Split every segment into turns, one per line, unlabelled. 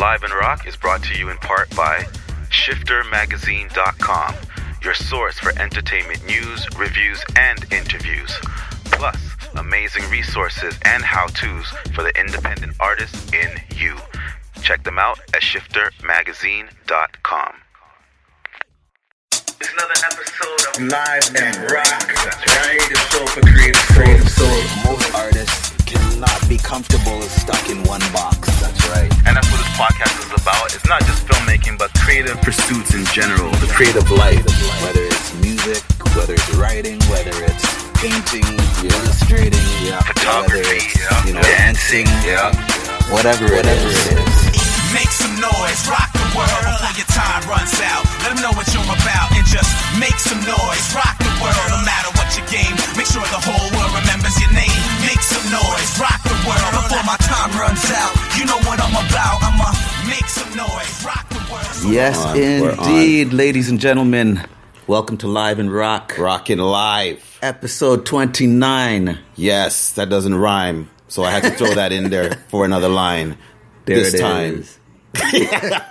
Live and Rock is brought to you in part by ShifterMagazine.com, your source for entertainment news, reviews, and interviews. Plus, amazing resources and how to's for the independent artist in you. Check them out at ShifterMagazine.com. It's another episode of
Live and Rock. Creative show for creative creative soul.
Most artists cannot be comfortable stuck in one box. That's right.
And that's what this podcast is about. It's not just filmmaking, but creative pursuits in general.
The creative life, whether it's music, whether it's writing, whether it's painting, illustrating, yeah.
Photography, yeah.
you know, dancing,
Yeah.
whatever, whatever it is.
Make some noise, rock the world before your time runs out. Let them know what you're about and just make some noise, rock the world. No matter what your game, make sure the whole world remembers your name. Make some noise, rock the world before my time runs out. You know what I'm about. I'ma make some noise, rock the world.
Yes,
on.
indeed, ladies and gentlemen. Welcome to Live and Rock,
Rockin' live.
episode 29.
Yes, that doesn't rhyme. So I had to throw that in there for another line.
There
this time.
is.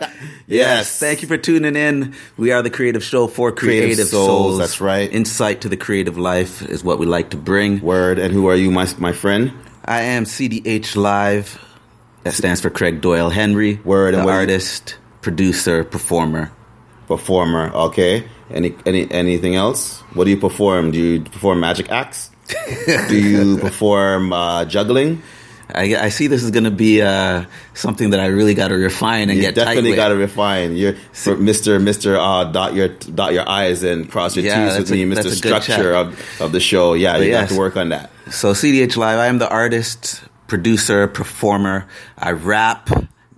Yes.
Thank you for tuning in. We are the creative show for creative,
Creative souls,
souls.
that's right.
Insight to the creative life is what we like to bring.
Word. And who are you, my my friend?
I am CDH Live. That stands for Craig Doyle Henry.
Word, and
The
you-
artist, producer, performer.
Performer. Okay. Any any anything else? What do you perform? Do you perform magic acts? do you perform uh, juggling?
I, I see this is going to be uh, something that I really got to refine and
You
get
definitely got to refine. You're Mister Mister uh, dot your dot your I's and cross your
Yeah,
T's with me, Mister Structure of, of the show. Yeah, you
yes.
got to work on that.
So CDH Live, I am the artist, producer, performer. I rap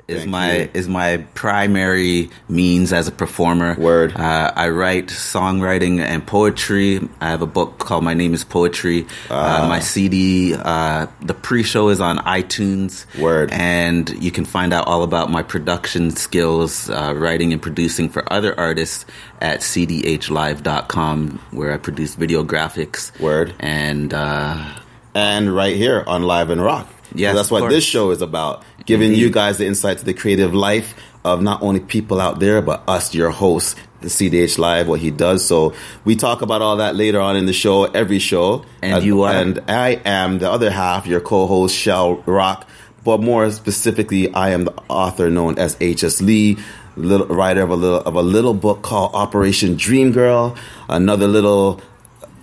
is
Thank
my
you.
is my primary means as a performer.
Word.
Uh, I write songwriting and poetry. I have a book called My Name Is Poetry.
Ah.
Uh, my CD, uh, the pre-show is on iTunes.
Word.
And you can find out all about my production skills, uh, writing and producing for other artists at cdhlive.com, where I produce video graphics.
Word.
And uh,
and right here on Live and Rock.
Yes,
So that's what this show is about. Giving you guys the insight to the creative life of not only people out there, but us, your hosts, the CDH Live, what he does. So we talk about all that later on in the show, every show.
And you are?
And I am the other half, your co-host, Shell Rock. But more specifically, I am the author known as H.S. Lee, little writer of a little of a little book called Operation Dream Girl, another little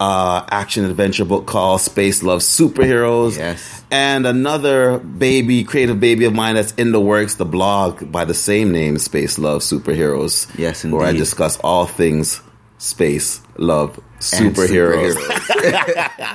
uh, action adventure book called Space Love Superheroes.
Yes.
And another baby, creative baby of mine that's in the works, the blog by the same name, Space Love Superheroes.
Yes,
Where I discuss all things space, love,
And
superheroes.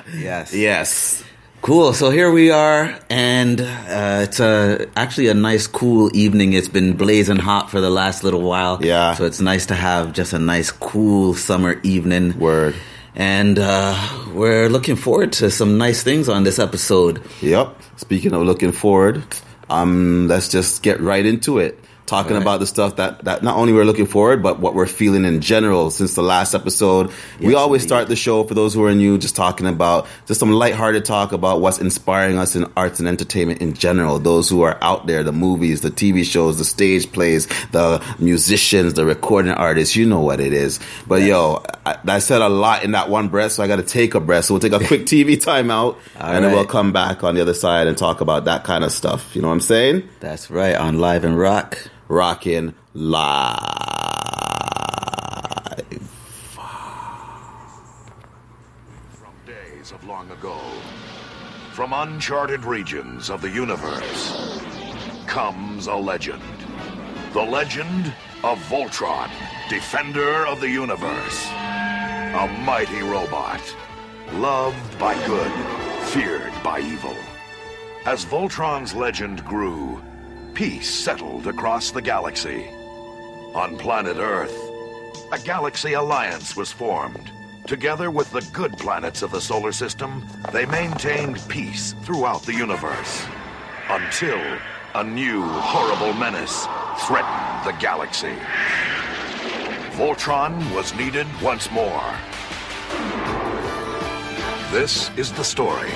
yes.
yes.
Cool. So here we are, and uh, it's a, actually a nice, cool evening. It's been blazing hot for the last little while.
Yeah.
So it's nice to have just a nice, cool summer evening.
Word.
And uh, we're looking forward to some nice things on this episode.
Yep. Speaking of looking forward, um, let's just get right into it. Talking
right.
about the stuff that, that not only we're looking forward, but what we're feeling in general since the last episode. we always
indeed.
start the show for those who are new, just talking about just some lighthearted talk about what's inspiring us in arts and entertainment in general. Those who are out there, the movies, the TV shows, the stage plays, the musicians, the recording artists, you know what it is. But yo, I, I said a lot in that one breath, so I got to take a breath. So we'll take a quick TV timeout and then we'll come back on the other side and talk about that kind of stuff. You know what I'm saying?
That's right, on Live and Rock.
Rockin' live.
From days of long ago, from uncharted regions of the universe, comes a legend. The legend of Voltron, defender of the universe. A mighty robot, loved by good, feared by evil. As Voltron's legend grew, peace settled across the galaxy. On planet Earth, a galaxy alliance was formed. Together with the good planets of the solar system, they maintained peace throughout the universe. Until a new horrible menace threatened the galaxy. Voltron was needed once more. This is the story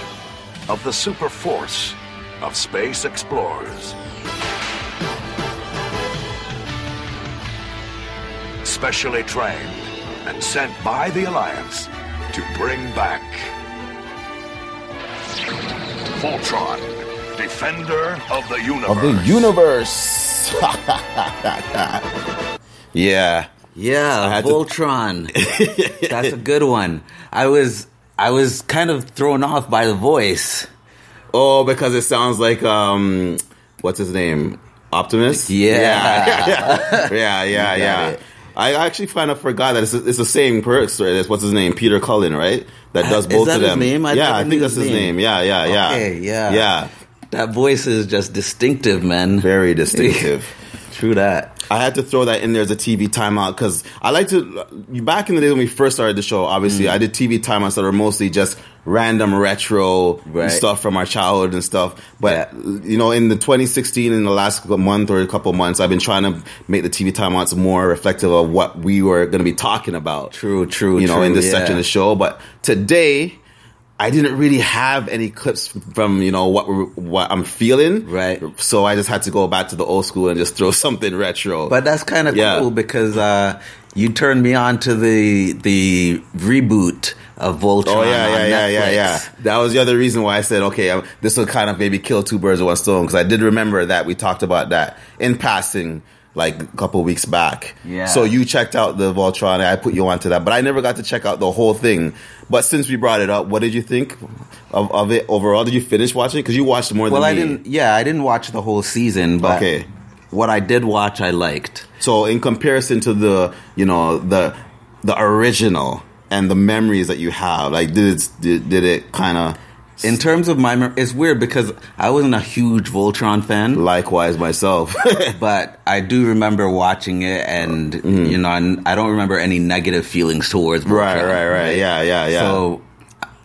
of the super force of space explorers. Specially trained and sent by the Alliance to bring back Voltron, Defender of the Universe.
Of the universe. yeah.
Yeah,
had to-
Voltron. That's a good one. I was I was kind of thrown off by the voice.
Oh, because it sounds like um, what's his name? Optimus.
Yeah.
yeah, yeah, yeah.
got
yeah. I actually kind of forgot that it's, it's the same person. It's what's his name? Peter Cullen, right? That uh,
does
both
that
of
his
them.
name? I
yeah, I think that's
his
his
name.
name. Yeah, yeah, yeah.
Okay, yeah.
yeah.
That voice is just distinctive, man.
Very distinctive.
True that.
I had to throw that in there as a TV timeout because I like to. Back in the day when we first started the show, obviously
Mm.
I did TV timeouts that were mostly just random retro
Right.
stuff from our childhood and stuff. But
Yeah.
you know, in the 2016, in the last month or a couple months, I've been trying to make the TV timeouts more reflective of what we were going to be talking about.
True, true,
You know,
true,
in this
yeah.
section of the show. But today. I didn't really have any clips from you know what what I'm feeling,
Right.
So I just had to go back to the old school and just throw something retro.
But that's kind of
Yeah.
cool because uh, you turned me on to the the reboot of Voltron.
Oh yeah, yeah, yeah, yeah, yeah. That was the other reason why I said, okay, um, this will kind of maybe kill two birds with one stone because I did remember that we talked about that in passing like a couple weeks back.
Yeah.
So you checked out the Voltron, and I put you onto that, but I never got to check out the whole thing. But since we brought it up, what did you think of, of it overall? Did you finish watching? Because you watched more
Well,
than well,
I
me.
didn't. Yeah, I didn't watch the whole season, but
Okay.
what I did watch, I liked.
So in comparison to the, you know, the the original and the memories that you have, like did it did, did it kind of
In terms of my, it's weird because I wasn't a huge Voltron fan,
likewise myself?
but I do remember watching it, and you know, and I don't remember any negative feelings towards Voltron.
Mm. Right, right, right. Yeah, yeah, yeah.
So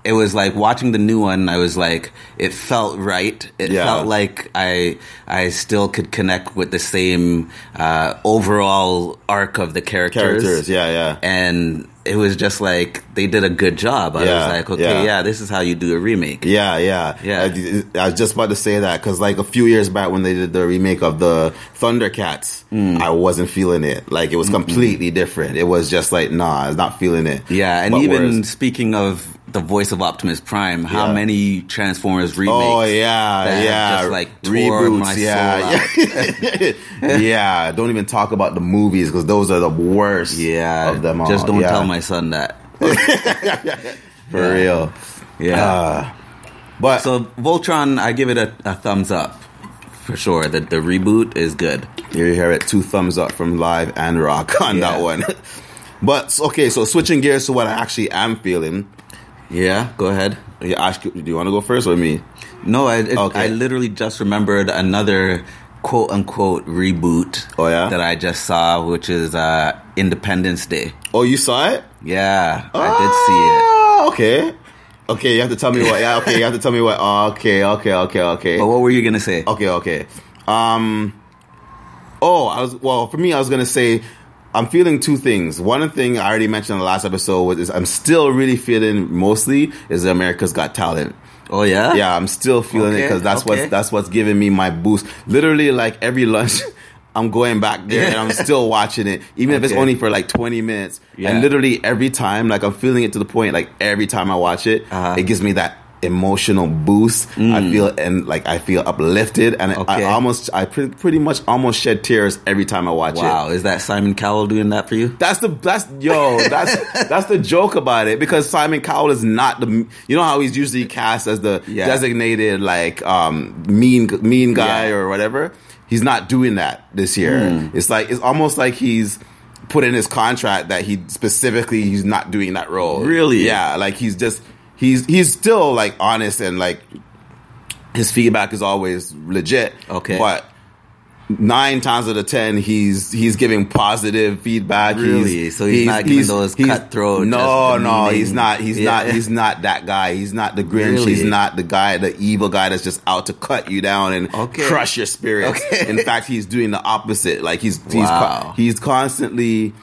it was like watching the new one. I was like, it felt right. It
Yeah.
felt like I I still could connect with the same uh, overall arc of the characters.
Characters, yeah, yeah.
And it was just like they did a good job. I
Yeah,
was like, okay,
yeah.
yeah. this is how you do a remake.
Yeah, yeah,
Yeah.
I, I was just about to say that because, like, a few years back when they did the remake of the Thundercats,
Mm.
I wasn't feeling it. Like, it was completely different. It was just like, nah, I was not feeling it.
Yeah, and
But
even
whereas-
speaking of the voice of Optimus Prime, how
Yeah.
many Transformers remakes?
Oh yeah,
that
yeah,
just, like, tore my
yeah, yeah. yeah. Don't even talk about the movies because those are the worst.
yeah.
of them all.
Just don't
Yeah.
tell my son that.
for real.
Yeah.
Uh, but
So Voltron, I give it a, a thumbs up for sure. That the reboot is good.
Here you hear it. Two thumbs up from live and rock on
Yeah.
that one. but okay, so switching gears to what I actually am feeling.
Yeah, go ahead.
Yeah, Ash, do you want to go first or me?
No, I it,
Okay.
I literally just remembered another quote unquote reboot.
Oh, yeah?
that I just saw, which is uh, Independence Day.
Oh, you saw it?
Yeah, I did see it.
Oh, okay. Okay, you have to tell me what. Yeah, okay, you have to tell me what. Oh, okay, okay, okay, okay.
did see it. But what were you gonna say?
Okay, okay. Um. Oh, I was well for me. I was gonna say I'm feeling two things. One thing I already mentioned in the last episode was is I'm still really feeling mostly is America's Got Talent.
Oh yeah,
Yeah, I'm still feeling it because that's
okay.
what's that's what's giving me my boost. Literally, like every lunch, I'm going back there and I'm still watching it, even if it's only for like 20 minutes.
Yeah.
And literally every time, like I'm feeling it to the point, like every time I watch it,
Uh-huh.
It gives me that emotional boost. I feel and like I feel uplifted, and I
Okay.
almost I pre- pretty much almost shed tears every time I watch it.
Wow, is that Simon Cowell doing that for you?
That's the that's yo that's that's the joke about it because Simon Cowell is not the you know how he's usually cast as the
Yeah.
designated like um mean mean guy
Yeah.
or whatever. He's not doing that this year.
Hmm.
It's like it's almost like he's put in his contract that he specifically he's not doing that role.
Really?
Yeah, like he's just he's he's still like honest and like his feedback is always legit.
Okay.
But nine times out of ten, he's he's giving positive feedback.
Really? So he's not giving those cutthroat,
No, no, he's not. He's
Yeah.
not. He's not that guy. He's not the Grinch.
Really?
He's not the guy, the evil guy that's just out to cut you down and
Okay.
crush your spirit.
Okay.
In fact, he's doing the opposite. Like he's he's
Wow.
co- he's constantly.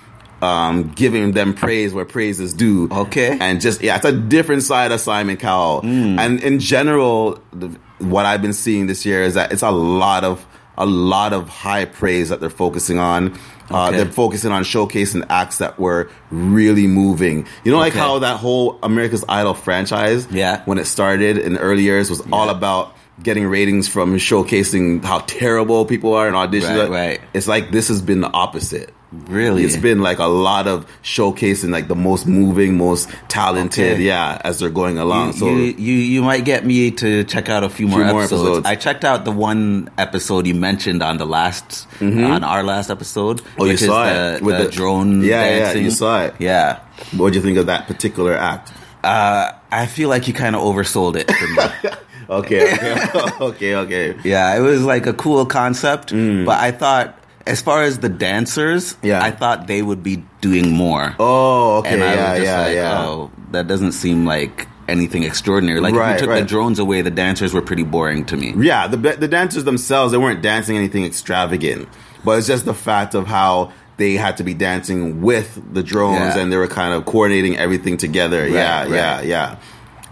Um, giving them praise where praise is due.
Okay.
and just yeah, it's a different side of Simon Cowell.
Hmm.
And in general, the, what I've been seeing this year is that it's a lot of a lot of high praise that they're focusing on. Uh,
Okay.
They're focusing on showcasing acts that were really moving. You know, like
Okay.
how that whole America's Idol franchise,
Yeah.
when it started in the early years, was all about getting ratings from showcasing how terrible people are in auditions.
Right, right.
It's like this has been the opposite.
Really?
It's been like a lot of showcasing like the most moving, most talented,
Okay.
yeah, as they're going along.
You,
so
you, you you might get me to check out a few more,
Few more
episodes.
episodes.
I checked out the one episode you mentioned on the last on our last episode.
Mm-hmm. Oh, you saw it with
the
the-
drone.
Yeah, yeah, you saw it.
Yeah,
what do you think of that particular act?
uh, I feel like you kind of oversold it for me.
Okay, okay, okay, okay.
yeah, it was like a cool concept, but I thought. As far as the dancers.
Yeah.
I thought they would be doing more.
Oh, okay,
and I
yeah,
was just
yeah,
like,
yeah.
oh, that doesn't seem like anything extraordinary. Like if you took
right.
the drones away, the dancers were pretty boring to me.
Yeah, the the dancers themselves they weren't dancing anything extravagant, but it's just the fact of how they had to be dancing with the drones
Yeah.
and they were kind of coordinating everything together. yeah,
right.
yeah, yeah.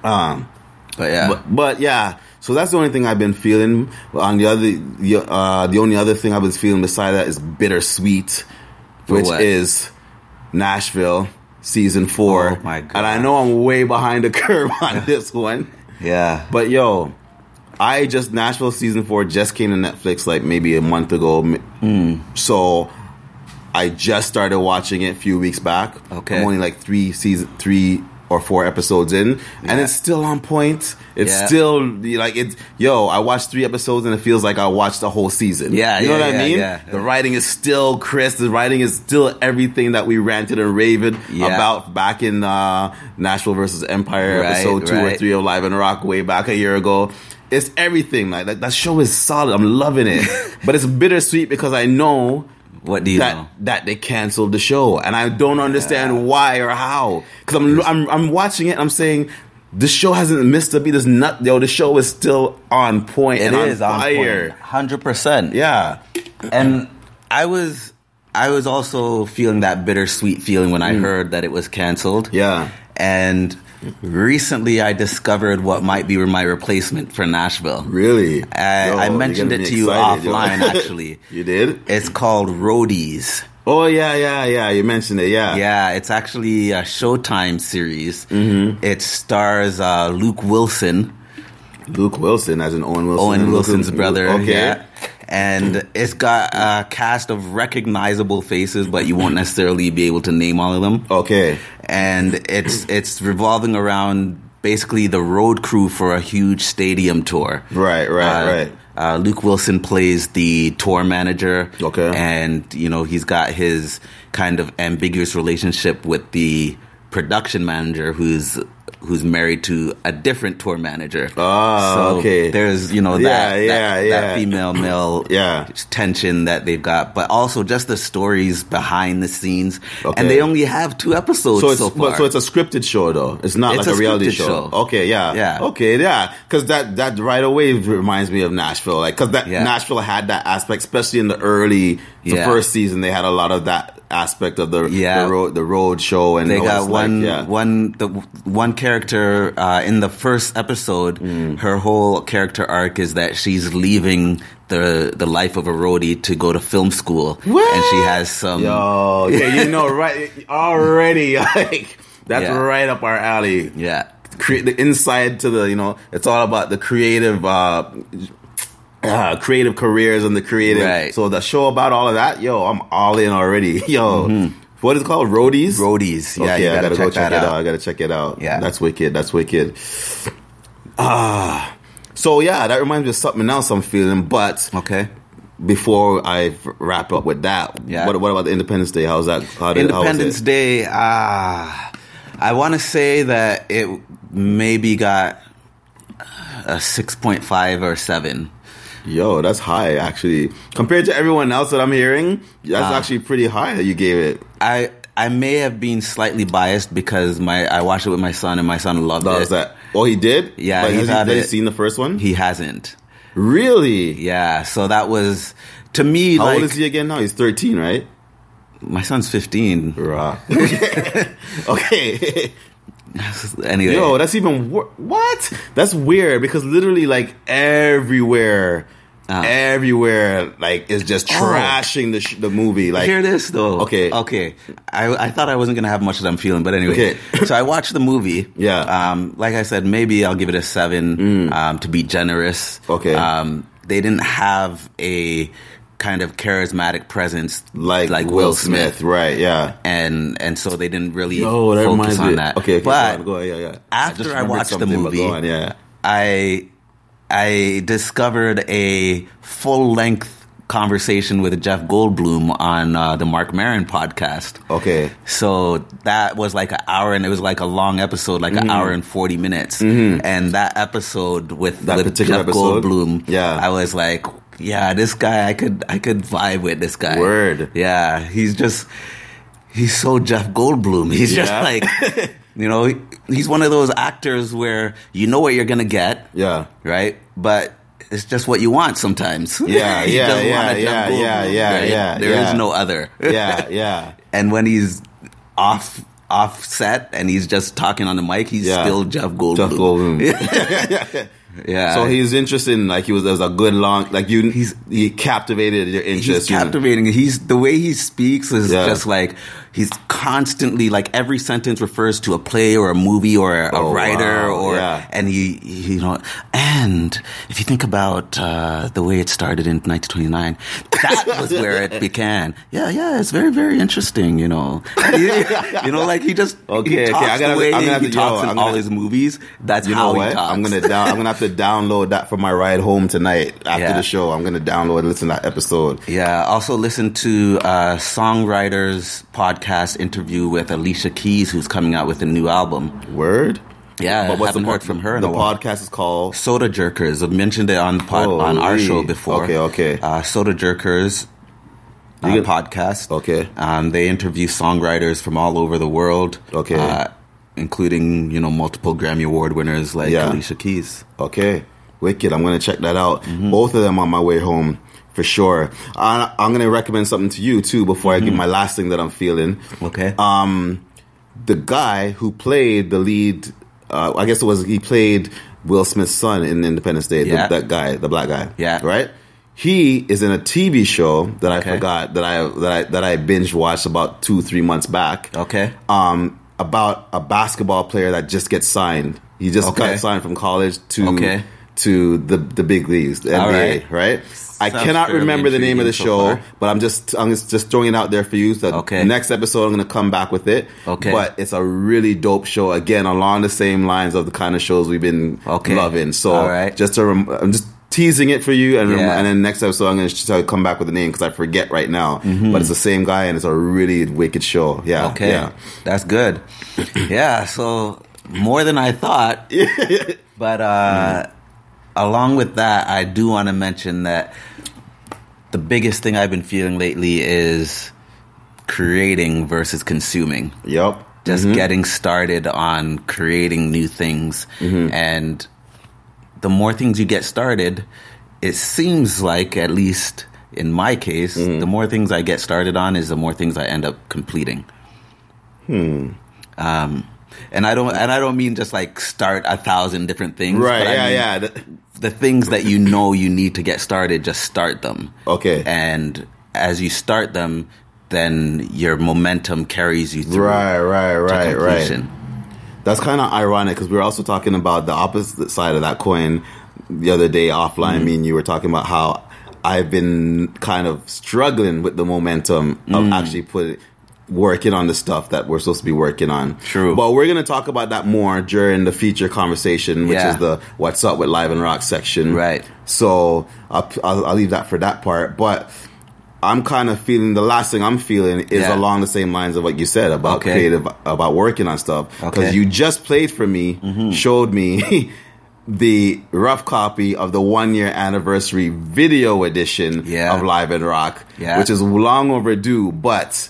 Um,
But yeah,
but, but yeah, so that's the only thing I've been feeling. On the other, the, uh, the only other thing I was feeling beside that is bittersweet,
For
which
what?
is Nashville season four.
Oh, my God.
And I know I'm way behind the curve on this one.
yeah.
But yo, I just Nashville season four just came to Netflix like maybe a month ago. M-
Hmm.
So I just started watching it a few weeks back.
Okay.
I'm only like three season three or four episodes in, and it's still on point. It's
Yeah.
still like it's yo. I watched three episodes and it feels like I watched the whole season.
Yeah,
you know
yeah,
what I mean.
yeah.
The writing is still crisp. The writing is still everything that we ranted and raved
Yeah.
about back in uh, Nashville versus Empire
Right,
episode two or three of Live and Rock way back a year ago. It's everything. Like that, that show is solid. I'm loving it, but it's bittersweet because I know
What do you
that
know?
that they canceled the show, and I don't understand why or how. Because I'm, I'm I'm watching it, and I'm saying. The show hasn't missed a beat. There's not, yo. The show is still on point
It
and
is
on
on
fire.
hundred percent.
Yeah,
and I was, I was also feeling that bittersweet feeling when I heard that it was canceled.
Mm. yeah.
and recently I discovered what might be my replacement for Nashville.
Really?
I,
Yo,
I mentioned it to you
excited, yo.
offline. Actually,
you did?
it's called Roadies.
Oh yeah, yeah, yeah. You mentioned it. Yeah.
Yeah, it's actually a Showtime series.
Mm-hmm.
It stars uh, Luke Wilson,
Luke Wilson as an Owen Wilson.
Owen Wilson's
Luke-
brother.
Okay.
Yeah. And it's got a cast of recognizable faces, but you won't necessarily be able to name all of them.
Okay.
And it's it's revolving around basically the road crew for a huge stadium tour.
Right, right,
Uh,
right.
Uh, Luke Wilson plays the tour manager.
Okay.
And, you know, he's got his kind of ambiguous relationship with the production manager who's who's married to a different tour manager.
Oh,
so
okay.
There's, you know, that,
yeah,
that,
yeah.
that female male
Yeah.
tension that they've got, but also just the stories behind the scenes.
Okay.
And they only have two episodes
So it's
so far.
but, so it's a scripted show though. It's not
It's
like a,
a
reality show.
show.
Okay, yeah,
Yeah.
okay, yeah. Because that that right away reminds me of Nashville, like because that
Yeah.
Nashville had that aspect, especially in the early the
Yeah.
first season. They had a lot of that aspect of the
Yeah.
the road the road show, and
they got one
like, yeah.
one the one character uh, in the first episode.
Mm.
Her whole character arc is that she's leaving the the life of a roadie to go to film school, and she has some.
Yo, okay, you know, right already, like that's
Yeah.
right up our alley.
Yeah,
create the inside to the you know it's all about the creative uh uh, creative careers and the creative
Right.
so the show about all of that yo i'm all in already yo what is it called roadies
roadies. Yeah,
okay
you
i
gotta
gotta go
check
check
that
it out. i gotta check it out
Yeah.
that's wicked that's wicked ah so yeah that reminds me of something else i'm feeling but
Okay.
before i wrap up with that
Yeah.
what, what about the independence day how's that how did, how
Independence
it?
Day. Ah, I want to say that it maybe got a six point five or seven.
Yo, that's high actually. Compared to everyone else that I'm hearing, that's
Ah.
actually pretty high that you gave it.
I I may have been slightly biased because my I watched it with my son and my son loved
That
it.
that. Oh, he did?
Yeah,
Like,
he
has he, he seen the first one?
He hasn't.
really?
Yeah, so that was to me
How
like
old is he again now? He's 13, right?
my son's fifteen.
Right. okay.
Anyway,
Yo, that's even wor- what? That's weird because literally, like everywhere, everywhere like is just
Oh.
trashing the sh- the movie. Like
Hear this though.
Okay.
Okay. I, I thought I wasn't gonna have much that I'm feeling, but anyway.
Okay.
so I watched the movie.
Yeah. Mm.
Um, like I said, maybe I'll give it a seven. Um, to be generous.
Okay.
Um, they didn't have a kind of charismatic presence
like
like
Will Smith, right? Yeah.
and and so they didn't really
Oh, that
focus on that.
Okay, okay,
but
go on, go on, yeah, yeah.
after
just
I, watched the movie,
on, yeah.
I I discovered a full length conversation with Jeff Goldblum on uh, the Marc Maron podcast.
Okay.
So that was like an hour, and it was like a long episode, like an hour and forty minutes. And that episode with,
Mm-hmm. That
with
particular
Jeff
episode?
Goldblum,
Yeah.
I was like, yeah, this guy, I could, I could vibe with this guy.
Word.
yeah, he's just, he's so Jeff Goldblum. He's just like, you know, he's one of those actors where you know what you're gonna get,
Yeah.
right? But it's just what you want sometimes.
Yeah, yeah, yeah,
a Jeff
yeah, yeah, yeah,
right?
yeah,
There is
yeah.
no other.
Yeah, yeah.
and when he's off offset and he's just talking on the mic, he's
Yeah.
still Jeff Goldblum.
Jeff Goldblum.
Yeah.
So he's interested in like he was there was a good long like you
He's-
he captivated your
he's
interest. you know.
captivating. He's the way he speaks is
Yeah.
just like he's constantly like every sentence refers to a play or a movie or a,
Oh,
writer
wow.
or
Yeah.
and he, he you know and if you think about uh, the way it started in 1929, that was where it began. Yeah, yeah, it's very very interesting. You know, you know, like he just
Okay,
he
okay, I gotta-
the way
I'm gonna have
he
to- yo,
talks in
I'm
all
gonna-
his movies. That's
You
how
know
he
what?
talks.
I'm gonna down. I'm gonna have to download that for my ride home tonight after
Yeah.
the show. I'm gonna download and listen to that episode.
Yeah. Also, listen to uh, Songwriters podcast interview with Alicia Keys, who's coming out with a new album.
Word.
Yeah,
But what's
haven't
the
heard from her
The podcast is called.
Soda Jerkers. I've mentioned it on pod, on our show before.
Okay, okay.
Uh, Soda Jerkers. Uh,
You get-
podcast.
Okay.
Um, they interview songwriters from all over the world.
Okay.
Uh, including you know multiple Grammy Award winners like
Yeah.
Alicia Keys.
Okay, wicked. I'm gonna check that out.
Mm-hmm.
Both of them on my way home for sure. I, I'm gonna recommend something to you too before I give my last thing that I'm feeling.
Mm-hmm. Okay.
Um, the guy who played the lead, uh, I guess it was he played Will Smith's son in Independence Day. the-
Yeah.
that guy, the black guy.
Yeah.
Right. He is in a TV show that I forgot that I that I that I binge watched about two three months back.
Okay.
Um, about a basketball player that just gets signed. He just
Okay.
got signed from college to
Okay.
to the the big leagues, the NBA,
right.
right? I
Sounds
cannot remember the name of the
so
show,
far.
but I'm just I'm just, throwing it out there for you. So
Okay.
next episode I'm going to come back with it.
Okay.
But it's a really dope show again along the same lines of the kind of shows we've been
Okay.
loving. So
All right.
just to rem- I'm just teasing it for you and
Yeah.
and then next episode I'm going to come back with the name cuz I forget right now. But it's the same guy and it's a really wicked show. Yeah.
Okay,
Yeah.
that's good. yeah, so more than I thought. but uh, along with that, I do want to mention that the biggest thing I've been feeling lately is creating versus consuming.
Yep.
Just mm-hmm. getting started on creating new things. Mm-hmm. And the more things you get started, it seems like, at least in my case, mm-hmm. the more things I get started on is the more things I end up completing. Hmm. Um, and I don't, and I don't mean just like start a thousand different things.
Right.
but I
Yeah, yeah. Th-
The things that you know you need to get started, just start them.
Okay.
And as you start them, then your momentum carries you through.
Right, right, right, right. That's kind of ironic because we were also talking about the opposite side of that coin the other day offline.
Mm-hmm.
Me and you were talking about how I've been kind of struggling with the momentum of
Mm.
actually put working on the stuff that we're supposed to be working on.
True.
But we're going to talk about that more during the feature conversation, which
Yeah.
is the "What's Up with Live and Rock" section.
Right.
So I'll, I'll, I'll leave that for that part, but. I'm kind of feeling the last thing I'm feeling is
Yeah.
along the same lines of what you said about
Okay.
creative about working on stuff because
Okay. Mm-hmm.
you just played for me, showed me the rough copy of the one year anniversary video edition
Yeah.
of Live and Rock,
Yeah.
which is long overdue, but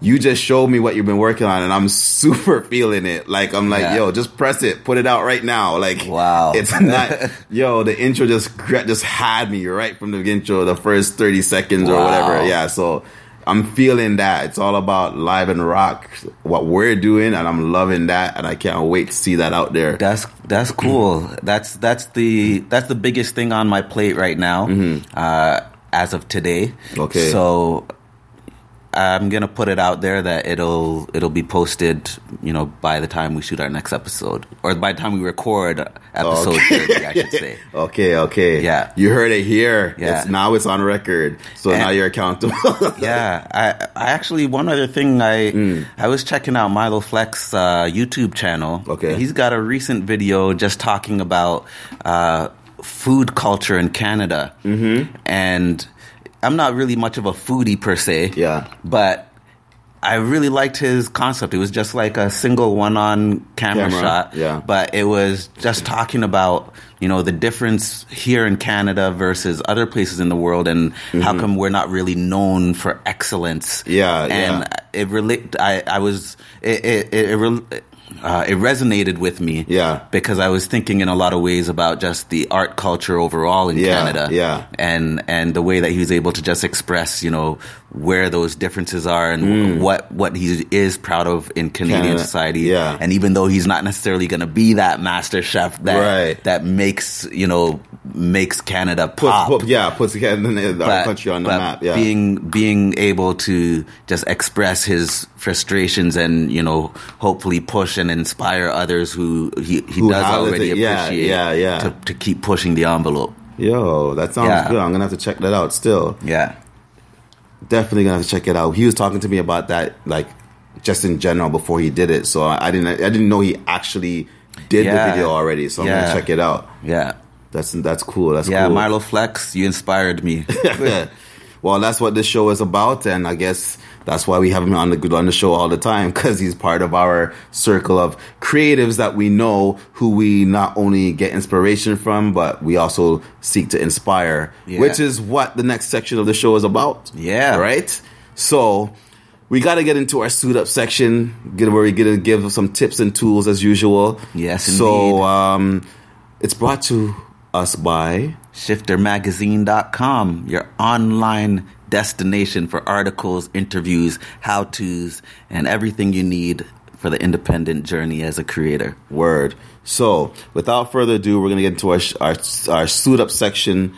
you just showed me what you've been working on and I'm super feeling it. Like, I'm like,
Yeah.
yo, just press it, put it out right now. Like,
Wow.
it's not, yo, the intro just, just had me right from the intro, the first 30 seconds or whatever. Yeah. So, I'm feeling that. It's all about live and rock, what we're doing, and I'm loving that, and I can't wait to see that out there.
That's that's cool. that's that's the that's the biggest thing on my plate right now, uh, as of today.
Mm-hmm. Okay.
So I'm gonna put it out there that it'll it'll be posted, you know, by the time we shoot our next episode, or by the time we record episode
Okay.
30, I should say.
Okay, okay.
Yeah.
You heard it here.
Yeah.
It's, now it's on record. So
And-
now you're accountable.
yeah, I, I actually one other thing I
Mm.
I was checking out Milo Flex uh, YouTube channel.
Okay.
he's got a recent video just talking about uh, food culture in Canada, mm-hmm. and I'm not really much of a foodie per se.
Yeah.
but. I really liked his concept. It was just like a single one-on camera,
Camera,
shot.
yeah.
But it was just talking about, you know, the difference here in Canada versus other places in the world and how come we're not really known for excellence.
Mm-hmm. Yeah,
And
yeah.
it relate I, I was it it it, it, uh, it resonated with me.
Yeah.
Because I was thinking in a lot of ways about just the art culture overall in
Yeah,
Canada.
yeah.
And and the way that he was able to just express, you know, where those differences are and
Mm.
what what he is proud of in Canadian
Canada,
society.
yeah.
And even though he's not necessarily going to be that master chef that
Right.
that makes you know makes Canada pop.
put- yeah, puts the, our country on the
but
map. Yeah.
being being able to just express his frustrations and you know hopefully push and inspire others who he, he
Who
does already
it, yeah,
appreciate
yeah, yeah.
To, to keep pushing the envelope.
Yo, that sounds
Yeah.
good. I'm gonna have to check that out. Still,
Yeah.
Definitely gonna have to check it out. He was talking to me about that, like just in general before he did it. So I, I didn't, I didn't know he actually did
Yeah.
the video already. So I'm
Yeah.
gonna check it out.
Yeah.
That's that's cool. That's cool.
Yeah,
cool.
Marlo Flex, you inspired me.
well, that's what this show is about, and I guess that's why we have him on the on the show all the time because he's part of our circle of creatives that we know who we not only get inspiration from, but we also seek to inspire,
Yeah.
which is what the next section of the show is about.
Yeah.
right. So. We got to get into our suit up section, get where we get to give some tips and tools as usual.
Yes,
So
indeed.
um, it's brought to us by
shiftermagazine.com, your online destination for articles, interviews, how to's, and everything you need for the independent journey as a creator.
Word. So, without further ado, we're gonna get into our our, our suit up section.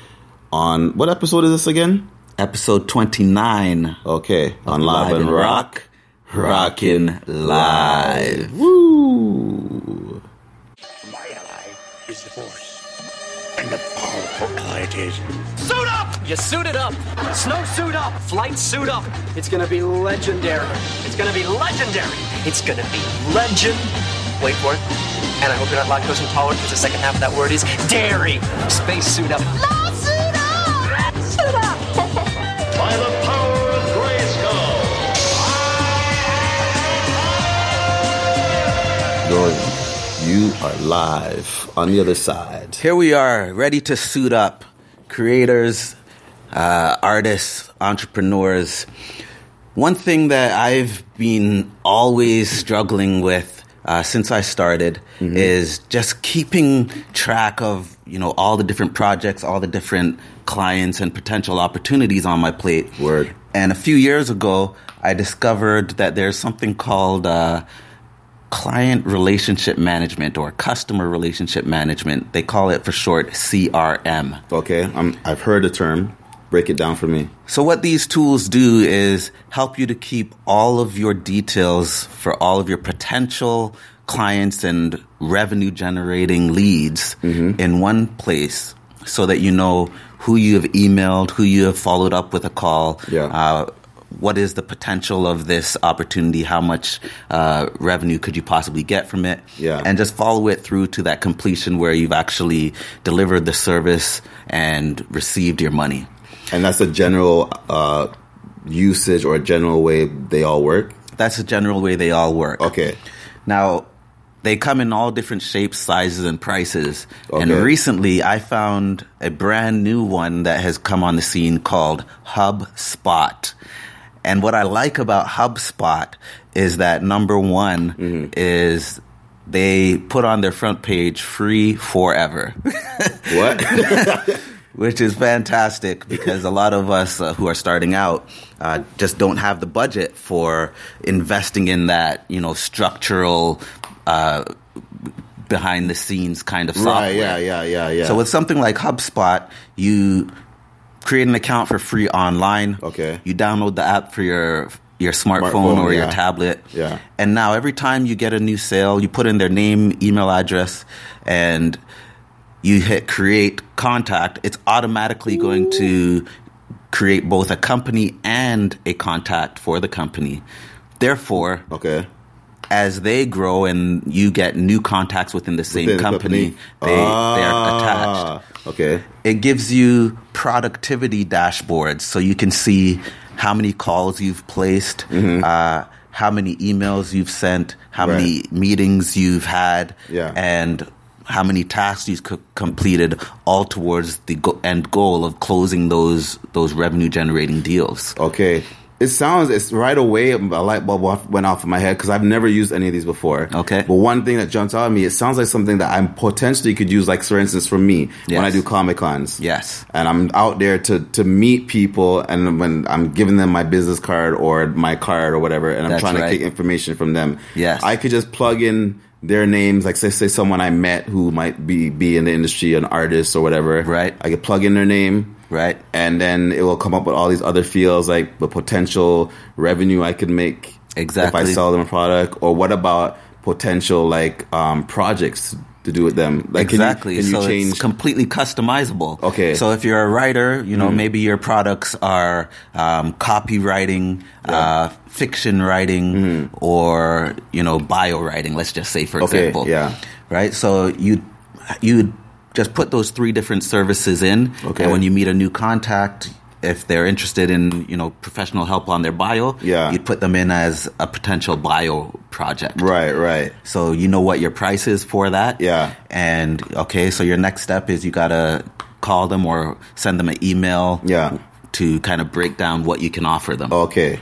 On what episode is this again?
Episode 29
Okay, on
Live
Live and
and
Rock, rockin' live.
Powerful ally it is.
Suit up! You suited up. Snow suit up. Flight suit up. It's gonna be legendary. It's gonna be legendary. It's gonna be legend. Wait for it. And I hope you're not lactose intolerant because the second half of that word is dairy. Space suit up.
Suit up! Suit up!
By the power of Grayskull.
Going, you are live on the other side.
Here we are, ready to suit up. Creators, uh, artists, entrepreneurs. One thing that I've been always struggling with uh, since I started is just keeping track of you know all the different projects, all the different clients and potential opportunities on my plate.
Word.
And a few years ago, I discovered that there's something called uh, client relationship management or customer relationship management. They call it for short CRM.
Okay, I'm, I've heard the term. Break it down for me.
So what these tools do is help you to keep all of your details for all of your potential clients and revenue generating leads in one place so that you know who you have emailed, who you have followed up with a call,
Yeah.
uh, what is the potential of this opportunity? How much uh, revenue could you possibly get from it?
Yeah.
And just follow it through to that completion where you've actually delivered the service and received your money.
And that's a general uh, usage or a general way they all work.
That's the general way they all work.
Okay.
Now, they come in all different shapes, sizes, and prices. And recently, I found a brand new one that has come on the scene called HubSpot. And what I like about HubSpot is that number one
Mm-hmm.
is they put on their front page free forever.
What?
which is fantastic because a lot of us uh, who are starting out uh, just don't have the budget for investing in that, you know, structural, uh, behind the scenes kind of software.
Right, yeah, yeah, yeah, yeah.
So with something like HubSpot, you create an account for free online.
Okay.
You download the app for your your smartphone,
Smartphone,
or your tablet.
Yeah.
And now every time you get a new sale, you put in their name, email address, and you hit create contact, it's automatically going to create both a company and a contact for the company. Therefore,
okay.
As they grow and you get new contacts within the same
Within the
company, they, they're attached.
Ah, Okay.
It gives you productivity dashboards so you can see how many calls you've placed,
Mm-hmm.
uh, how many emails you've sent, how many meetings you've had,
Yeah.
and how many tasks you've co- completed, all towards the go- end goal of closing those those revenue generating deals.
Okay. It sounds it's right away a light bulb went off in my head because I've never used any of these before.
Okay.
But one thing that jumps out at me, it sounds like something that I potentially could use, like for instance, for me when I do comic cons.
Yes.
And I'm out there to to meet people, and when I'm giving them my business card or my card or whatever, and I'm
That's
trying
right.
to get information from them.
Yes.
I could just plug in their names, like say say someone I met who might be be in the industry, an artist or whatever.
Right.
I could plug in their name
Right.
and then it will come up with all these other fields like the potential revenue I could make
Exactly.
if I sell them a product, or what about potential like um, projects to do with them? Like can you-
exactly.
can you,
so
change?
it's completely customizable.
Okay.
So if you're a writer, you know, maybe your products are um, copywriting, uh, fiction writing, or you know, bio writing. Let's just say, for
Okay,
example.
yeah.
Right. So you you just put those three different services in,
Okay.
and when you meet a new contact. If they're interested in, you know, professional help on their bio,
Yeah.
you'd put them in as a potential bio project.
right, right.
So you know what your price is for that.
Yeah.
And okay, so your next step is you gotta call them or send them an email.
Yeah.
To kind of break down what you can offer them.
Okay,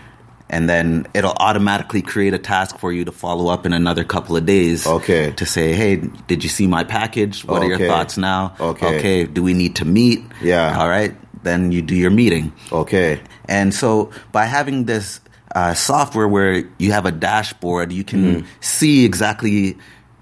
And then it'll automatically create a task for you to follow up in another couple of days.
Okay.
To say, hey, did you see my package? What are your thoughts now?
Okay.
Okay. Do we need to meet?
Yeah.
All right. Then you do your meeting.
okay,
And so by having this uh, software where you have a dashboard, you can
Mm-hmm.
see exactly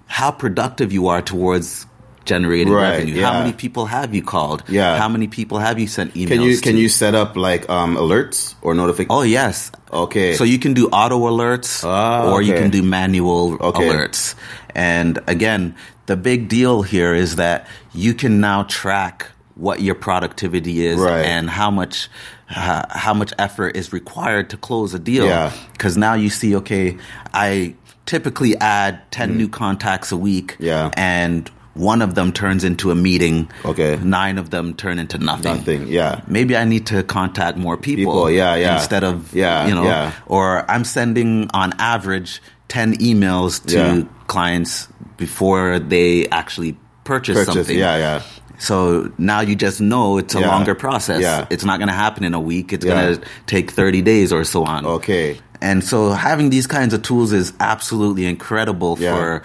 how productive you are towards generating
Right,
revenue.
yeah.
How many people have you called?
Yeah.
How many people have you sent emails
can you can you set up like um, alerts or notifications?
Oh yes.
Okay.
So you can do auto alerts
Ah,
or you can do manual
Okay.
alerts. And again, the big deal here is that you can now track what your productivity is
Right.
and how much uh, how much effort is required to close a deal.
Yeah.
Cuz now you see okay, I typically add 10 new contacts a week
Mm. Yeah.
and one of them turns into a meeting.
Okay.
Nine of them turn into nothing.
Nothing, yeah.
Maybe I need to contact more people.
People, yeah, yeah.
Instead of
Yeah,
you know,
yeah.
or I'm sending on average 10 emails to
Yeah.
clients before they actually purchase,
Purchase,
something.
yeah, yeah.
So now you just know it's a
Yeah.
longer process.
Yeah.
It's not going to happen in a week. It's
Yeah.
going to take 30 days or so on.
Okay.
And so having these kinds of tools is absolutely incredible
Yeah.
for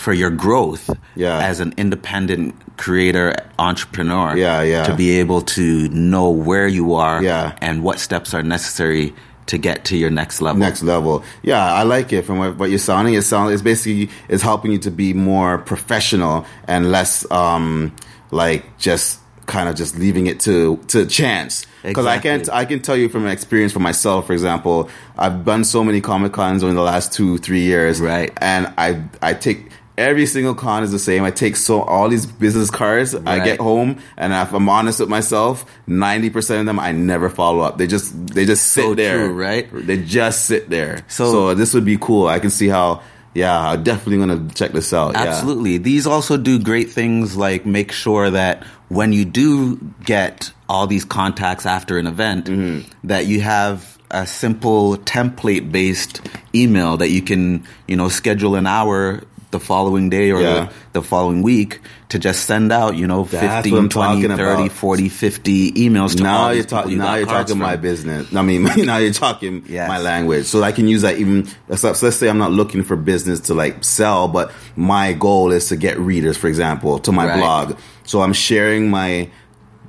for your growth
Yeah.
as an independent creator entrepreneur.
Yeah, yeah.
To be able to know where you are
Yeah.
and what steps are necessary to get to your next level.
next level. Yeah, I like it from what, what you're sounding. It it's basically it's helping you to be more professional and less um like just kind of just leaving it to to chance. Because I can't I can tell you from experience for myself, for example, I've done so many comic cons over the last two three years,
Right.
And I I take. Every single con is the same. I take so all these business cards. I get home, and if I'm honest with myself, ninety percent of them I never follow up. They just they just sit
So
there,
true, right?
They just sit there.
So-
So, this would be cool. I can see how. Yeah, I'm definitely gonna check this out. yeah.
Absolutely. These also do great things like make sure that when you do get all these contacts after an event,
Mm-hmm.
that you have a simple template based email that you can, you know, schedule an hour the following day or
Yeah.
the, the following week to just send out, you know,
That's
15, 20, 30,
about.
40, 50 emails to
Now you're talking. Now you're talking my business. I mean, now you're talking
Yes.
my language. So I can use that even. So let's say I'm not looking for business to like sell, but my goal is to get readers, for example, to my
Right.
blog. So I'm sharing my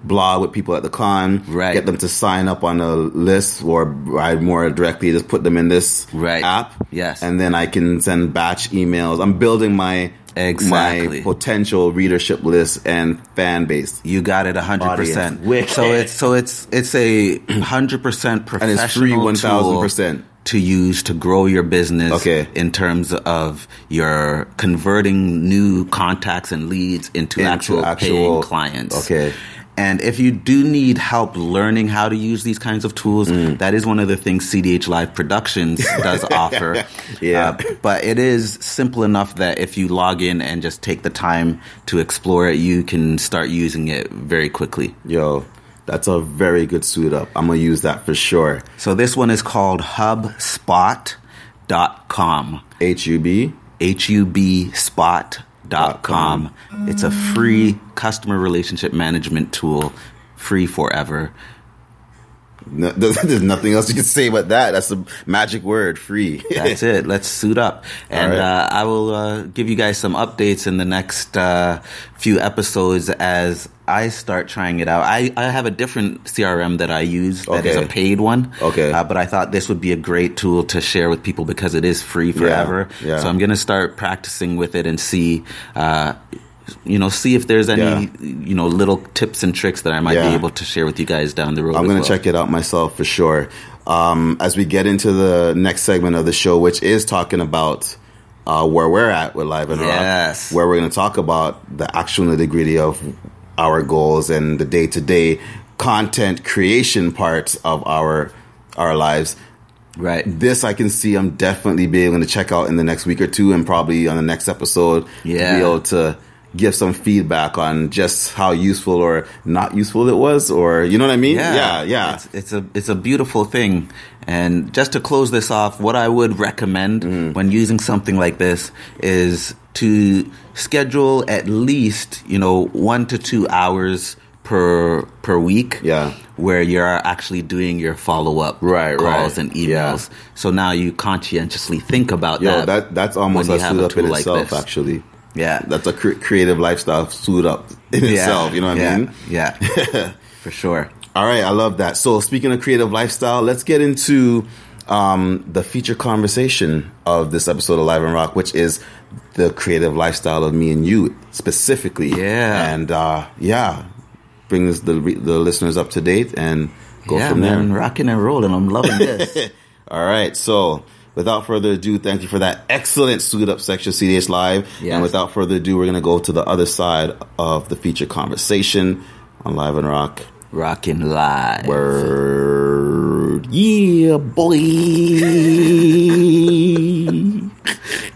blog with people at the con,
Right.
get them to sign up on a list, or I more directly just put them in this
Right.
app.
Yes.
and then I can send batch emails. I'm building my
Exactly.
my potential readership list and fan base.
You got it hundred percent.
Audience.
So it's so it's it's a hundred percent
And
professional
it's free one thousand
tool
percent.
to use to grow your business.
Okay.
In terms of your converting new contacts and leads into,
Into
actual,
actual-
paying clients.
Okay.
And if you do need help learning how to use these kinds of tools,
Mm.
that is one of the things CDH Live Productions does offer.
Yeah.
Uh, but it is simple enough that if you log in and just take the time to explore it, you can start using it very quickly.
Yo, that's a very good suit up. I'm gonna use that for sure.
So this one is called hubspot.com.
H U B.
hubspot.com. It's a free customer relationship management tool, free forever.
No, there's nothing else you can say about that. That's a magic word, free.
That's it. Let's suit up. And
right.
uh, I will uh, give you guys some updates in the next uh, few episodes as I start trying it out. I, I have a different CRM that I use that is
Okay.
a paid one.
Okay.
Uh, but I thought this would be a great tool to share with people because it is free forever.
yeah.
So I'm going to start practicing with it and see. Uh, you know, see if there's any,
Yeah.
you know, little tips and tricks that I might
Yeah.
be able to share with you guys down the road.
I'm going to
well.
check it out myself for sure. Um, as we get into the next segment of the show, which is talking about uh, where we're at with Live and
Yes.
Rock, where we're going to talk about the actual nitty gritty of our goals and the day to day content creation parts of our our lives.
Right.
This I can see I'm definitely be able to check out in the next week or two, and probably on the next episode,
Yeah.
be able to give some feedback on just how useful or not useful it was, or you know what I mean? yeah, yeah.
It's, it's a it's a beautiful thing. And just to close this off, what I would recommend
Mm.
when using something like this is to schedule at least you know one to two hours per per week.
Yeah.
Where you're actually doing your follow up
Right,
calls
right.
and
Yeah.
emails. So now you conscientiously think about
Yo,
that.
that that's almost a
you have
suit
a
up in
tool like
itself.
this.
Actually,
yeah.
that's a cre- creative lifestyle suit up in
Yeah,
itself. You know what
yeah,
I mean?
Yeah. For sure.
All right, I love that. So, speaking of creative lifestyle, let's get into um, the feature conversation of this episode of Live and Rock, which is the creative lifestyle of me and you specifically.
Yeah.
and uh, yeah, brings the the listeners up to date and go
yeah,
from
man,
there.
rocking and rolling. I'm loving this.
All right, so without further ado, thank you for that excellent suit up section, CDH Live.
Yes.
And without further ado, we're going to go to the other side of the feature conversation on Live and Rock.
rocking live.
Word. Yeah, boy.